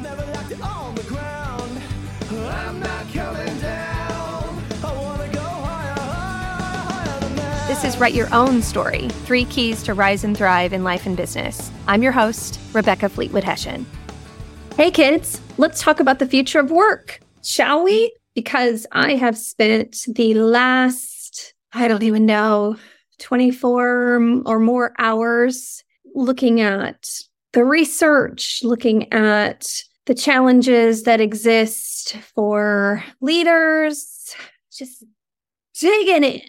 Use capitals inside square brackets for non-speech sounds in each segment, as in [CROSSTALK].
I never liked it on the ground. I'm not coming down. I wanna go higher, higher, higher than that. This is Write Your Own Story Three Keys to Rise and Thrive in Life and Business. I'm your host, Rebecca Fleetwood Hession. Hey, kids, let's talk about the future of work, shall we? Because I have spent the last, I don't even know, 24 or more hours looking at the research, looking at the challenges that exist for leaders, just digging in.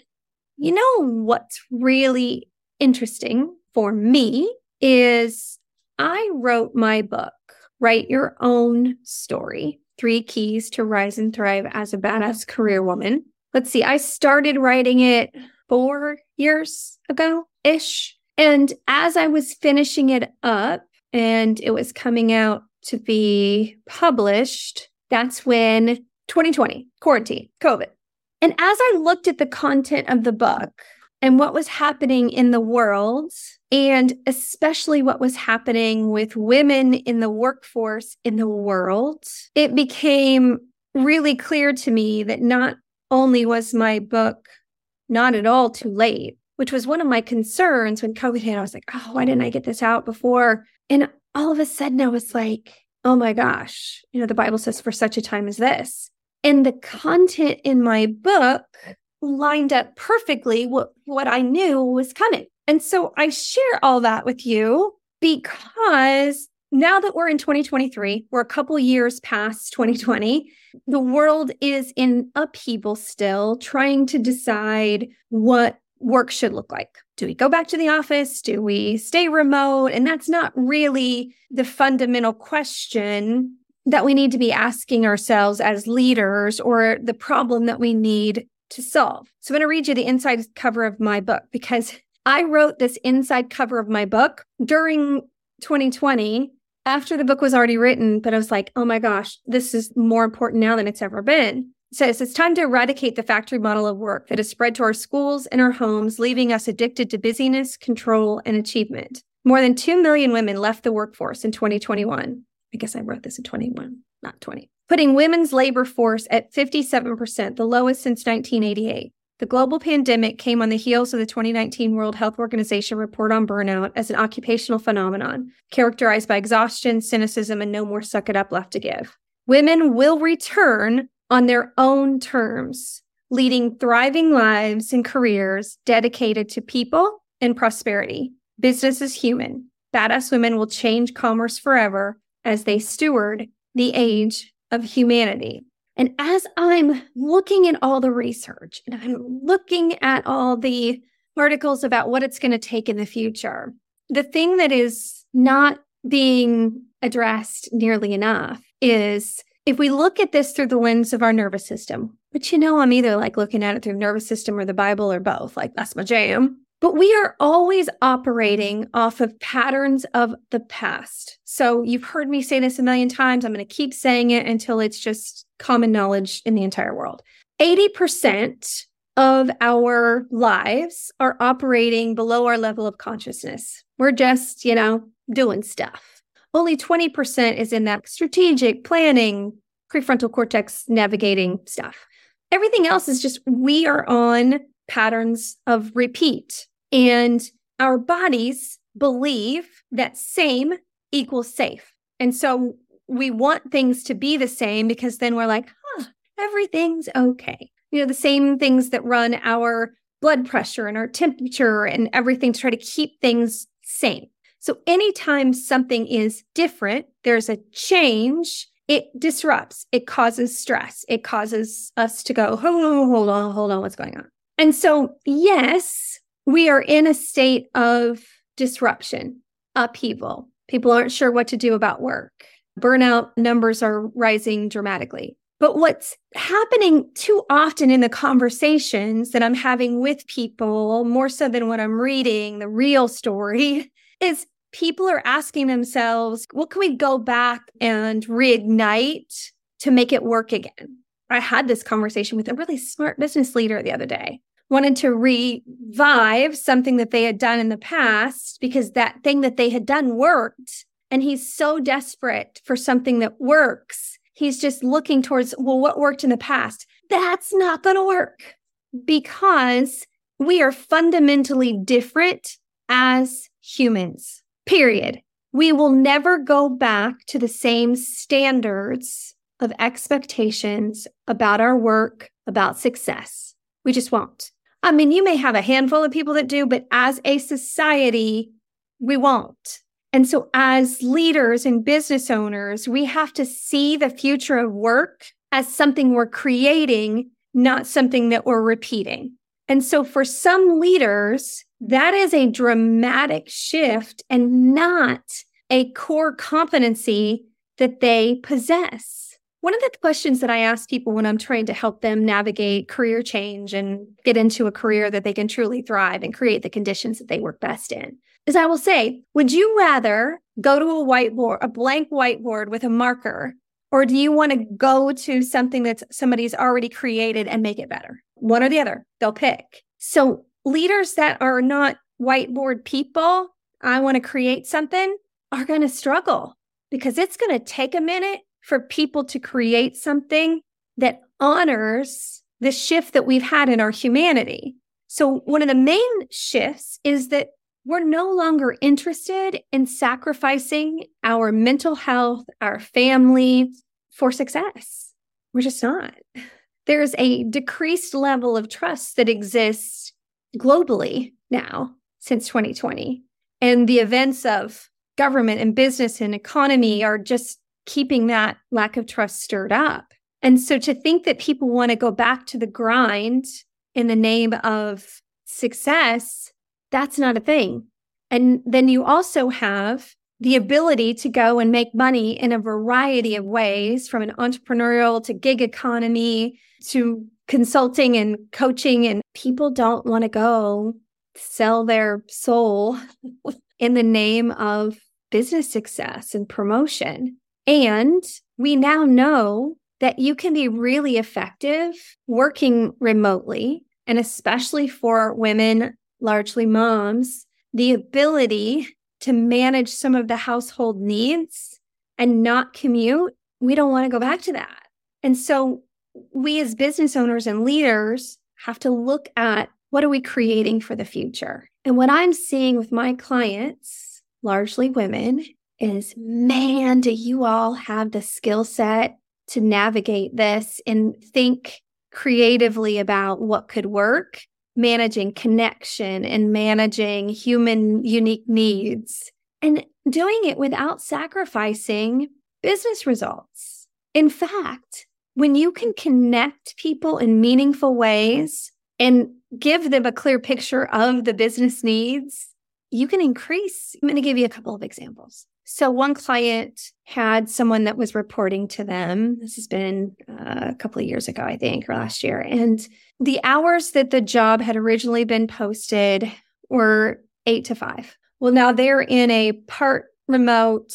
You know what's really interesting for me is I wrote my book, Write Your Own Story Three Keys to Rise and Thrive as a Badass Career Woman. Let's see, I started writing it four years ago ish. And as I was finishing it up and it was coming out to be published, that's when 2020, quarantine, COVID. And as I looked at the content of the book and what was happening in the world, and especially what was happening with women in the workforce in the world, it became really clear to me that not only was my book not at all too late, which was one of my concerns when COVID hit. I was like, oh, why didn't I get this out before? And all of a sudden I was like, oh my gosh, you know, the Bible says for such a time as this. And the content in my book lined up perfectly what, what I knew was coming. And so I share all that with you because now that we're in 2023, we're a couple years past 2020, the world is in upheaval still, trying to decide what work should look like. Do we go back to the office? Do we stay remote? And that's not really the fundamental question that we need to be asking ourselves as leaders or the problem that we need to solve. So I'm going to read you the inside cover of my book because I wrote this inside cover of my book during 2020 after the book was already written, but I was like, oh my gosh, this is more important now than it's ever been. Says it's time to eradicate the factory model of work that has spread to our schools and our homes, leaving us addicted to busyness, control, and achievement. More than 2 million women left the workforce in 2021. I guess I wrote this in 21, not 20. Putting women's labor force at 57%, the lowest since 1988. The global pandemic came on the heels of the 2019 World Health Organization report on burnout as an occupational phenomenon, characterized by exhaustion, cynicism, and no more suck it up left to give. Women will return on their own terms, leading thriving lives and careers dedicated to people and prosperity. Business is human. Badass women will change commerce forever as they steward the age of humanity. And as I'm looking at all the research and I'm looking at all the articles about what it's going to take in the future, the thing that is not being addressed nearly enough is if we look at this through the lens of our nervous system, but you know, I'm either like looking at it through nervous system or the Bible or both, like that's my jam. But we are always operating off of patterns of the past. So you've heard me say this a million times. I'm going to keep saying it until it's just common knowledge in the entire world. 80% of our lives are operating below our level of consciousness. We're just, you know, doing stuff. Only 20% is in that strategic planning, prefrontal cortex navigating stuff. Everything else is just we are on patterns of repeat. And our bodies believe that same equals safe. And so we want things to be the same because then we're like, huh, everything's okay. You know, the same things that run our blood pressure and our temperature and everything to try to keep things same. So anytime something is different, there's a change, it disrupts, it causes stress, it causes us to go, hold on, hold on, hold on, what's going on? And so, yes, we are in a state of disruption, upheaval. People aren't sure what to do about work. Burnout numbers are rising dramatically. But what's happening too often in the conversations that I'm having with people, more so than what I'm reading, the real story, [LAUGHS] is people are asking themselves, what can we go back and reignite to make it work again? I had this conversation with a really smart business leader the other day wanted to revive something that they had done in the past because that thing that they had done worked. and he's so desperate for something that works. He's just looking towards, well, what worked in the past? That's not going to work because we are fundamentally different as humans, period. We will never go back to the same standards of expectations about our work, about success. We just won't. I mean, you may have a handful of people that do, but as a society, we won't. And so, as leaders and business owners, we have to see the future of work as something we're creating, not something that we're repeating. And so, for some leaders, that is a dramatic shift and not a core competency that they possess. One of the questions that I ask people when I'm trying to help them navigate career change and get into a career that they can truly thrive and create the conditions that they work best in is I will say, would you rather go to a whiteboard, a blank whiteboard with a marker, or do you want to go to something that somebody's already created and make it better? One or the other, they'll pick. So leaders that are not whiteboard people, I want to create something, are going to struggle because it's going to take a minute for people to create something that honors the shift that we've had in our humanity. So, one of the main shifts is that we're no longer interested in sacrificing our mental health, our family for success. We're just not. There's a decreased level of trust that exists globally now since 2020. And the events of government and business and economy are just keeping that lack of trust stirred up. And so to think that people want to go back to the grind in the name of success, that's not a thing. And then you also have the ability to go and make money in a variety of ways from an entrepreneurial to gig economy to consulting and coaching. And people don't want to go sell their soul [LAUGHS] in the name of business success and promotion. And we now know that you can be really effective working remotely, and especially for women, largely moms, the ability to manage some of the household needs and not commute. We don't want to go back to that. And so we as business owners and leaders have to look at what are we creating for the future? And what I'm seeing with my clients, largely women, is man, do you all have the skill set to navigate this and think creatively about what could work, managing connection and managing human unique needs, and doing it without sacrificing business results. In fact, when you can connect people in meaningful ways and give them a clear picture of the business needs, you can increase. I'm going to give you a couple of examples. So, one client had someone that was reporting to them. This has been uh, a couple of years ago, I think, or last year. And the hours that the job had originally been posted were eight to five. Well, now they're in a part remote,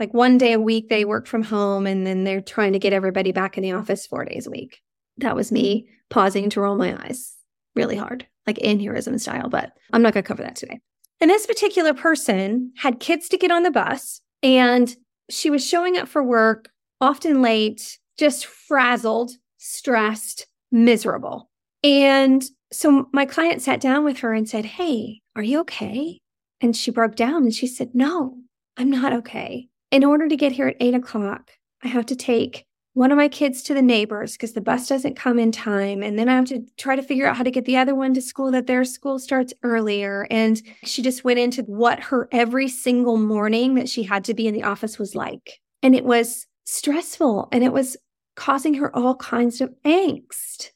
like one day a week, they work from home, and then they're trying to get everybody back in the office four days a week. That was me pausing to roll my eyes really hard, like in aneurysm style, but I'm not going to cover that today. And this particular person had kids to get on the bus and she was showing up for work often late, just frazzled, stressed, miserable. And so my client sat down with her and said, Hey, are you okay? And she broke down and she said, No, I'm not okay. In order to get here at eight o'clock, I have to take one of my kids to the neighbors because the bus doesn't come in time. And then I have to try to figure out how to get the other one to school that their school starts earlier. And she just went into what her every single morning that she had to be in the office was like. And it was stressful and it was causing her all kinds of angst.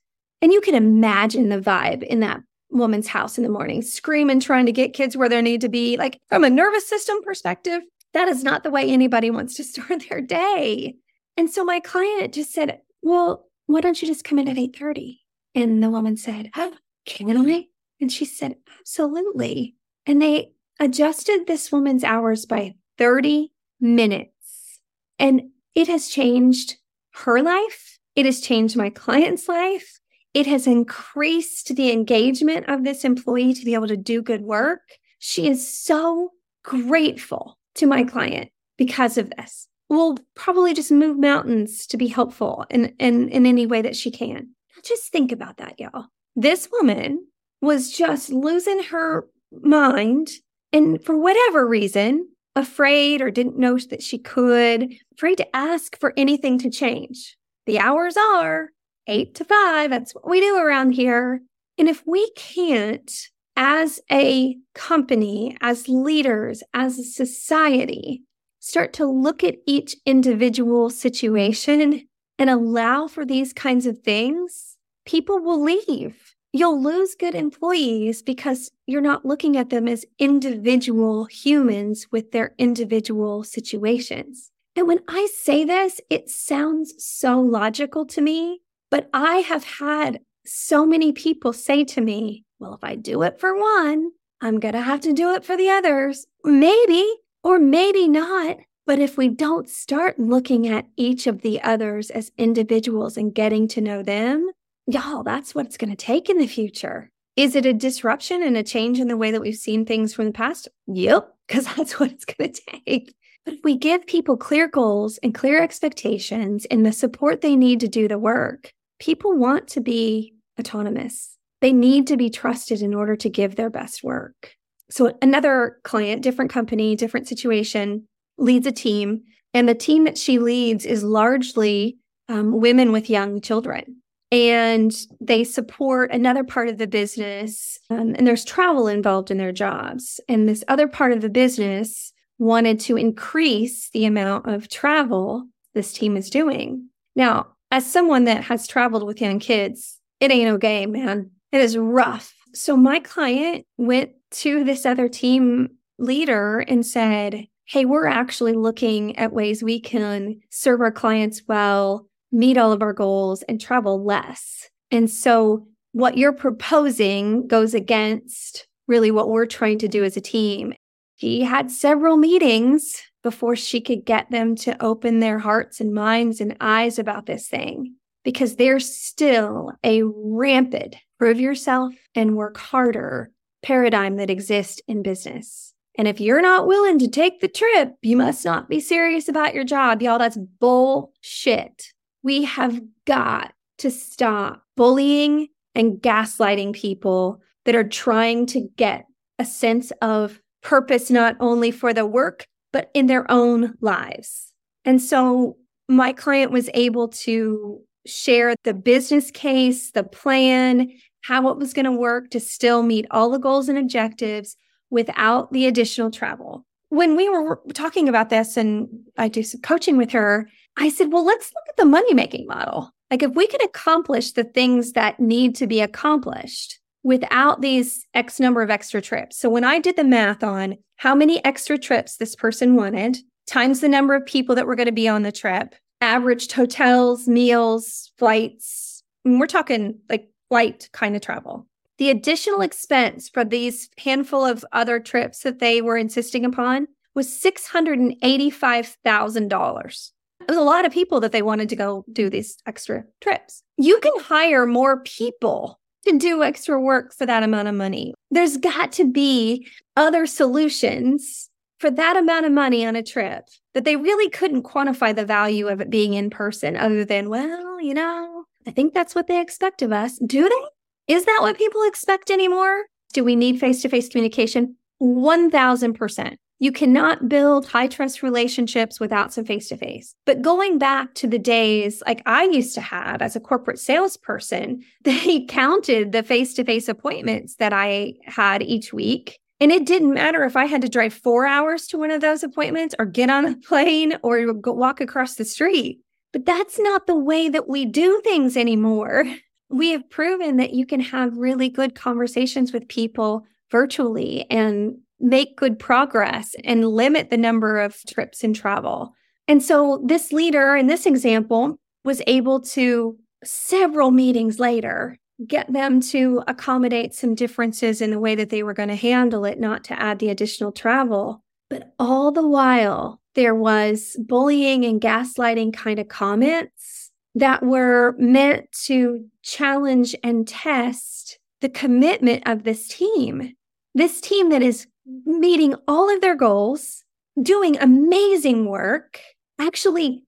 And you can imagine the vibe in that woman's house in the morning, screaming, trying to get kids where they need to be. Like from a nervous system perspective, that is not the way anybody wants to [LAUGHS] start their day. And so my client just said, Well, why don't you just come in at 8:30? And the woman said, oh, Can I? And she said, Absolutely. And they adjusted this woman's hours by 30 minutes. And it has changed her life. It has changed my client's life. It has increased the engagement of this employee to be able to do good work. She is so grateful to my client because of this. Will probably just move mountains to be helpful in, in, in any way that she can. Just think about that, y'all. This woman was just losing her mind. And for whatever reason, afraid or didn't know that she could, afraid to ask for anything to change. The hours are eight to five. That's what we do around here. And if we can't, as a company, as leaders, as a society, start to look at each individual situation and allow for these kinds of things, people will leave you'll lose good employees because you're not looking at them as individual humans with their individual situations. And when I say this, it sounds so logical to me, but I have had so many people say to me, well, if I do it for one, I'm going to have to do it for the others. Maybe, or maybe not. But if we don't start looking at each of the others as individuals and getting to know them, y'all, that's what it's going to take in the future. Is it a disruption and a change in the way that we've seen things from the past? Yep, because [LAUGHS] that's what it's going to take. But if we give people clear goals and clear expectations and the support they need to do the work, people want to be autonomous. They need to be trusted in order to give their best work. So, another client, different company, different situation, leads a team. And the team that she leads is largely um, women with young children and they support another part of the business um, and there's travel involved in their jobs and this other part of the business wanted to increase the amount of travel this team is doing now as someone that has traveled with young kids it ain't no game man it is rough so my client went to this other team leader and said hey we're actually looking at ways we can serve our clients well meet all of our goals and travel less. And so what you're proposing goes against really what we're trying to do as a team. He had several meetings before she could get them to open their hearts and minds and eyes about this thing because there's still a rampant prove yourself and work harder paradigm that exists in business. And if you're not willing to take the trip, you must not be serious about your job. Y'all, that's bullshit. We have got to stop bullying and gaslighting people that are trying to get a sense of purpose, not only for the work, but in their own lives. And so my client was able to share the business case, the plan, how it was going to work to still meet all the goals and objectives without the additional travel. When we were talking about this and I do some coaching with her, I said, well, let's look at the money making model. Like, if we can accomplish the things that need to be accomplished without these X number of extra trips. So, when I did the math on how many extra trips this person wanted, times the number of people that were going to be on the trip, averaged hotels, meals, flights, we're talking like flight kind of travel. The additional expense for these handful of other trips that they were insisting upon was $685,000 It was a lot of people that they wanted to go do these extra trips. You can hire more people to do extra work for that amount of money. There's got to be other solutions for that amount of money on a trip that they really couldn't quantify the value of it being in person other than, well, you know, I think that's what they expect of us. Do they? Is that what people expect anymore? Do we need face to face communication? 1000%. You cannot build high trust relationships without some face to face. But going back to the days like I used to have as a corporate salesperson, [LAUGHS] they counted the face to face appointments that I had each week. And it didn't matter if I had to drive four hours to one of those appointments or get on a [LAUGHS] plane or walk across the street. But that's not the way that we do things anymore. [LAUGHS] We have proven that you can have really good conversations with people virtually and make good progress and limit the number of trips and travel. And so this leader in this example was able to several meetings later get them to accommodate some differences in the way that they were going to handle it, not to add the additional travel. But all the while, there was bullying and gaslighting kind of comments that were meant to challenge and test the commitment of this team. This team that is meeting all of their goals doing amazing work, actually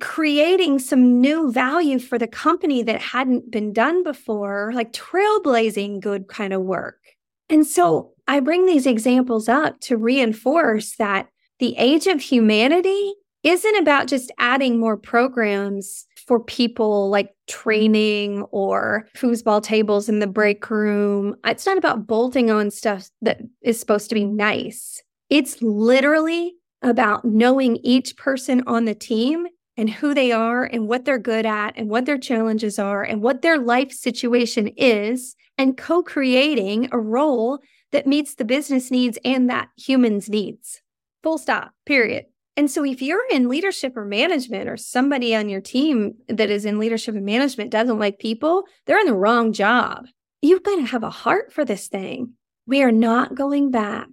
creating some new value for the company that hadn't been done before, like trailblazing good kind of work. And so I bring these examples up to reinforce that the age of humanity isn't about just adding more programs for people like training or foosball tables in the break room. It's not about bolting on stuff that is supposed to be nice. It's literally about knowing each person on the team and who they are and what they're good at and what their challenges are and what their life situation is and co creating a role that meets the business needs and that humans' needs. Full stop, period. And so, if you're in leadership or management, or somebody on your team that is in leadership and management doesn't like people, they're in the wrong job. You've got to have a heart for this thing. We are not going back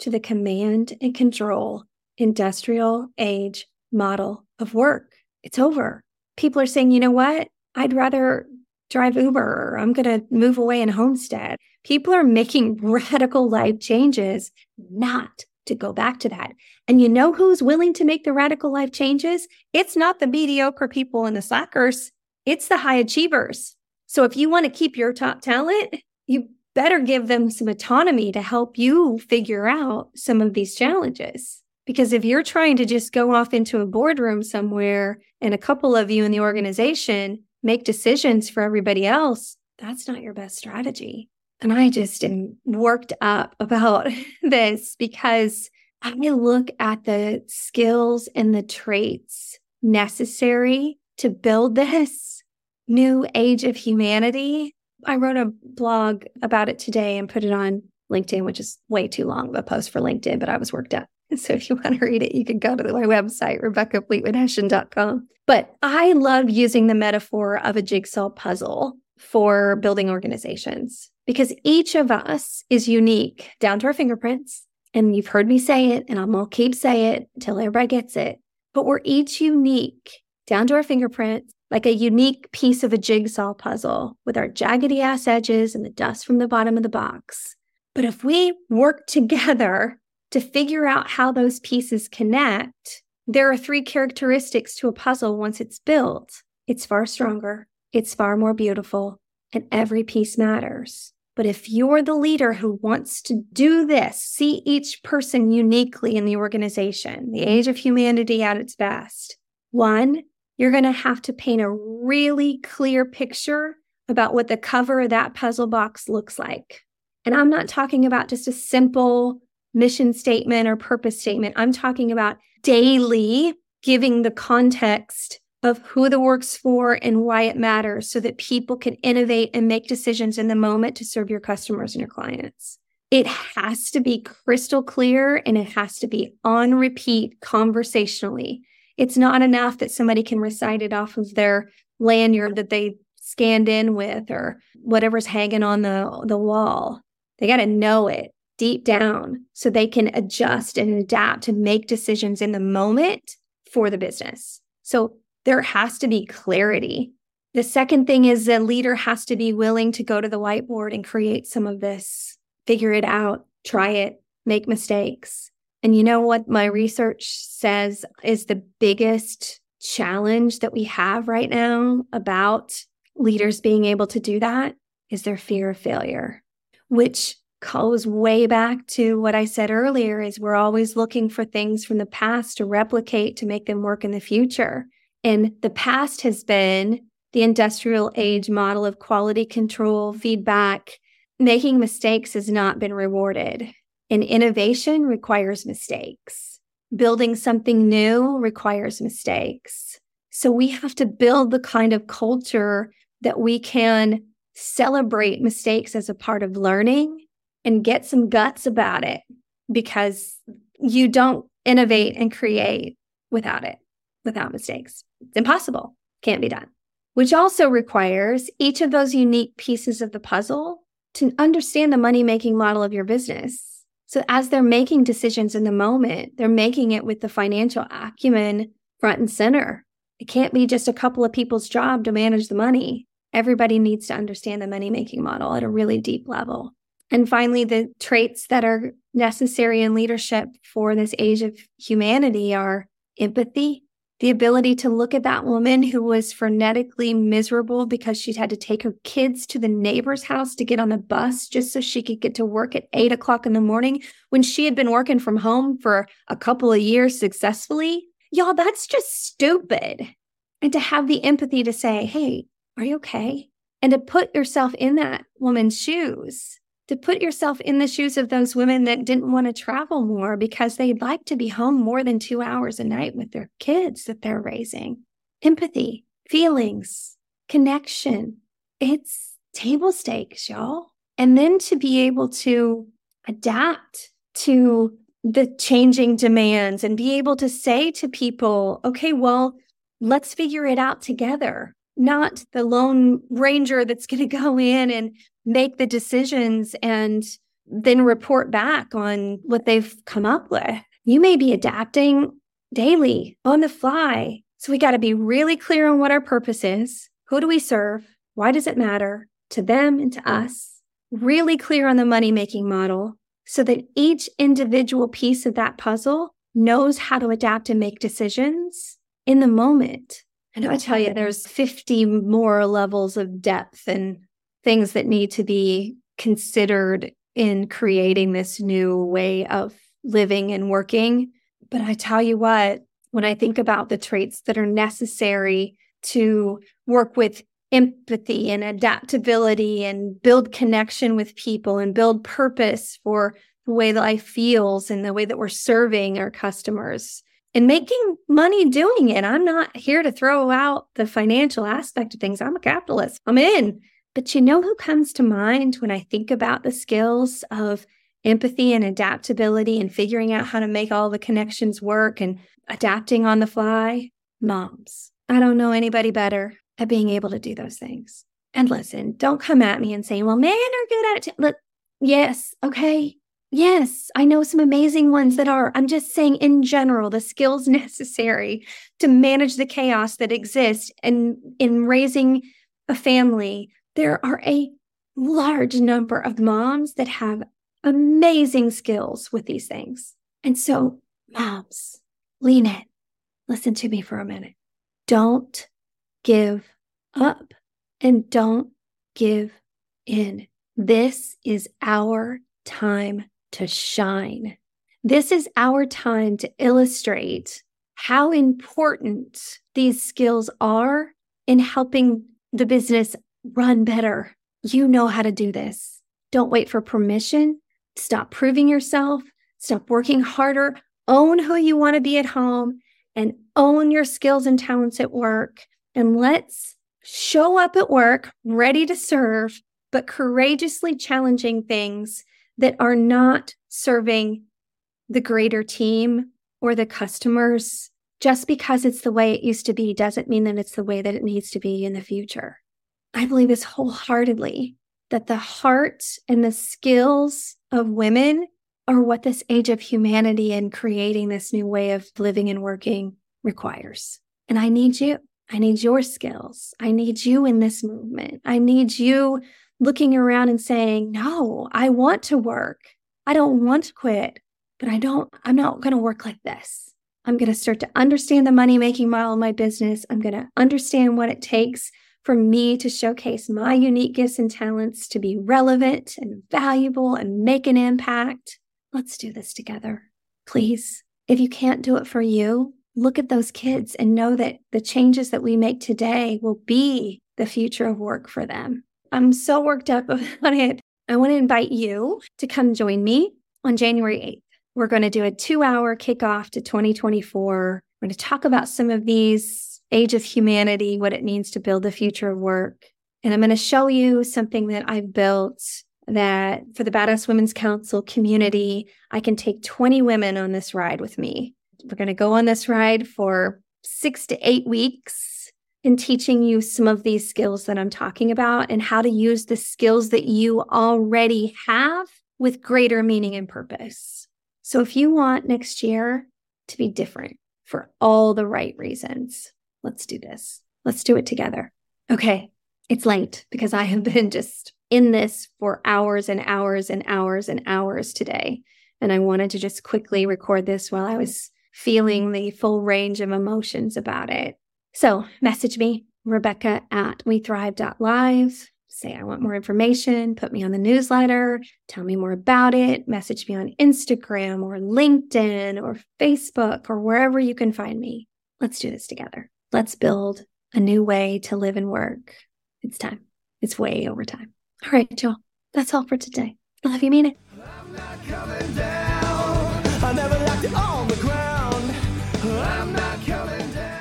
to the command and control industrial age model of work. It's over. People are saying, you know what? I'd rather drive Uber or I'm going to move away and homestead. People are making [LAUGHS] radical life changes, not to go back to that. And you know who's willing to make the radical life changes? It's not the mediocre people and the slackers, it's the high achievers. So if you want to keep your top talent, you better give them some autonomy to help you figure out some of these challenges. Because if you're trying to just go off into a boardroom somewhere and a couple of you in the organization make decisions for everybody else, that's not your best strategy. And I just am worked up about [LAUGHS] this because I look at the skills and the traits necessary to build this new age of humanity. I wrote a blog about it today and put it on LinkedIn, which is way too long of a post for LinkedIn, but I was worked up. [LAUGHS] So if you want to read it, you can go to my website, RebeccaFleetwoodHession.com. But I love using the metaphor of a jigsaw puzzle for building organizations because each of us is unique down to our fingerprints. And you've heard me say it, and I'm going to keep saying it until everybody gets it. But we're each unique down to our fingerprints, like a unique piece of a jigsaw puzzle with our jaggedy ass edges and the dust from the bottom of the box. But if we work together to figure out how those pieces connect, there are three characteristics to a puzzle once it's built. It's far stronger, it's far more beautiful, and every piece matters. But if you're the leader who wants to do this, see each person uniquely in the organization, the age of humanity at its best, one, you're going to have to paint a really clear picture about what the cover of that puzzle box looks like. And I'm not talking about just a simple mission statement or purpose statement. I'm talking about daily giving the context of who the work's for and why it matters so that people can innovate and make decisions in the moment to serve your customers and your clients. It has to be crystal clear and it has to be on repeat conversationally. It's not enough that somebody can recite it off of their lanyard that they scanned in with or whatever's hanging on the, the wall. They got to know it deep down so they can adjust and adapt and make decisions in the moment for the business. So there has to be clarity. The second thing is the leader has to be willing to go to the whiteboard and create some of this, figure it out, try it, make mistakes. And you know what my research says is the biggest challenge that we have right now about leaders being able to do that is their fear of failure, which goes way back to what I said earlier is we're always looking for things from the past to replicate to make them work in the future. And the past has been the industrial age model of quality control, feedback. Making mistakes has not been rewarded. And innovation requires mistakes. Building something new requires mistakes. So we have to build the kind of culture that we can celebrate mistakes as a part of learning and get some guts about it because you don't innovate and create without it, without mistakes. It's impossible, can't be done, which also requires each of those unique pieces of the puzzle to understand the money making model of your business. So, as they're making decisions in the moment, they're making it with the financial acumen front and center. It can't be just a couple of people's job to manage the money. Everybody needs to understand the money making model at a really deep level. And finally, the traits that are necessary in leadership for this age of humanity are empathy, the ability to look at that woman who was frenetically miserable because she'd had to take her kids to the neighbor's house to get on the bus just so she could get to work at eight o'clock in the morning when she had been working from home for a couple of years successfully. Y'all, that's just stupid. And to have the empathy to say, hey, are you okay? And to put yourself in that woman's shoes to put yourself in the shoes of those women that didn't want to travel more because they'd like to be home more than two hours a night with their kids that they're raising. Empathy, feelings, connection. It's table stakes, y'all. And then to be able to adapt to the changing demands and be able to say to people, okay, well, let's figure it out together not the lone ranger that's going [LAUGHS] to go in and make the decisions and then report back on what they've come up with. You may be adapting daily on the fly. So we got to be really clear on what our purpose is. Who do we serve? Why does it matter to them and to us? Really clear on the money making model so that each individual piece of that puzzle knows how to adapt and make decisions in the moment and I tell you, there's 50 more levels of depth and things that need to be considered in creating this new way of living and working. But I tell you what, when I think about the traits that are necessary to work with empathy and adaptability and build connection with people and build purpose for the way that life feels and the way that we're serving our customers, and making money doing it. I'm not here to throw out the financial aspect of things. I'm a capitalist. I'm in. But you know who comes to mind when I think about the skills of empathy and adaptability and figuring out how to make all the connections work and adapting on the fly? Moms. I don't know anybody better at being able to do those things. And listen, don't come at me and say, well, men are good at it. Look, yes, okay. Yes, I know some amazing ones that are. I'm just saying, in general, the skills [LAUGHS] necessary to manage the chaos that exists and in raising a family, there are a large number of moms that have amazing skills with these things. And so, moms, lean in. Listen to me for a minute. Don't give up and don't give in. This is our time to shine. This is our time to illustrate how important these skills are in helping the business run better. You know how to do this. Don't wait for permission. Stop proving yourself. Stop working harder. Own who you want to be at home and own your skills and talents at work. And let's show up at work ready to serve, but courageously challenging things that are not serving the greater team or the customers. Just because it's the way it used to be doesn't mean that it's the way that it needs to be in the future. I believe this wholeheartedly that the heart and the skills of women are what this age of humanity and creating this new way of living and working requires. And I need you. I need your skills. I need you in this movement. I need you looking around and saying, No, I want to work. I don't want to quit, but I don't, I'm not going to work like this. I'm going to start to understand the money making model of my business. I'm going to understand what it takes for me to showcase my unique gifts and talents to be relevant and valuable and make an impact. Let's do this together. Please. If you can't do it for you, look at those kids and know that the changes that we make today will be the future of work for them. I'm so worked up [LAUGHS] about it. I want to invite you to come join me on January 8th. We're going to do a two hour kickoff to 2024. We're going to talk about some of these age of humanity, what it means to build the future of work. And I'm going to show you something that I've built that for the Badass Women's Council community, I can take 20 women on this ride with me. We're going to go on this ride for six to eight weeks in teaching you some of these skills that I'm talking about and how to use the skills that you already have with greater meaning and purpose. So, if you want next year to be different for all the right reasons, let's do this. Let's do it together. Okay, it's late because I have [LAUGHS] been just in this for hours and hours and hours and hours today. And I wanted to just quickly record this while I was feeling the full range of emotions about it. So message me, Rebecca at wethrive.live. Say I want more information, put me on the newsletter, tell me more about it, message me on Instagram or LinkedIn or Facebook or wherever you can find me. Let's do this together. Let's build a new way to live and work. It's time. It's way over time. All right, Joel. That's all for today. I love you, mean it.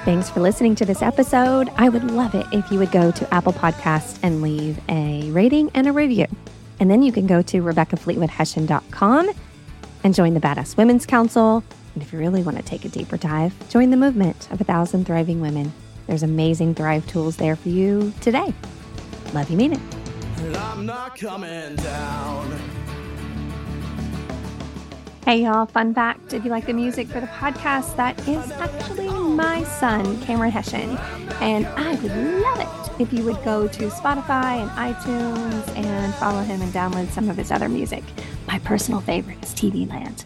Thanks for listening to this episode. I would love it if you would go to Apple Podcasts and leave a rating and a review. And then you can go to RebeccaFleetwoodHession.com and join the Badass Women's Council. And if you really want to take a deeper dive, join the movement of a thousand thriving women. There's amazing Thrive tools there for you today. Love you, mean it. I'm not coming down. Hey y'all, fun fact if you like the music for the podcast, that is actually my son, Cameron Hession. And I would love it if you would go to Spotify and iTunes and follow him and download some of his other music. My personal favorite is TV Land.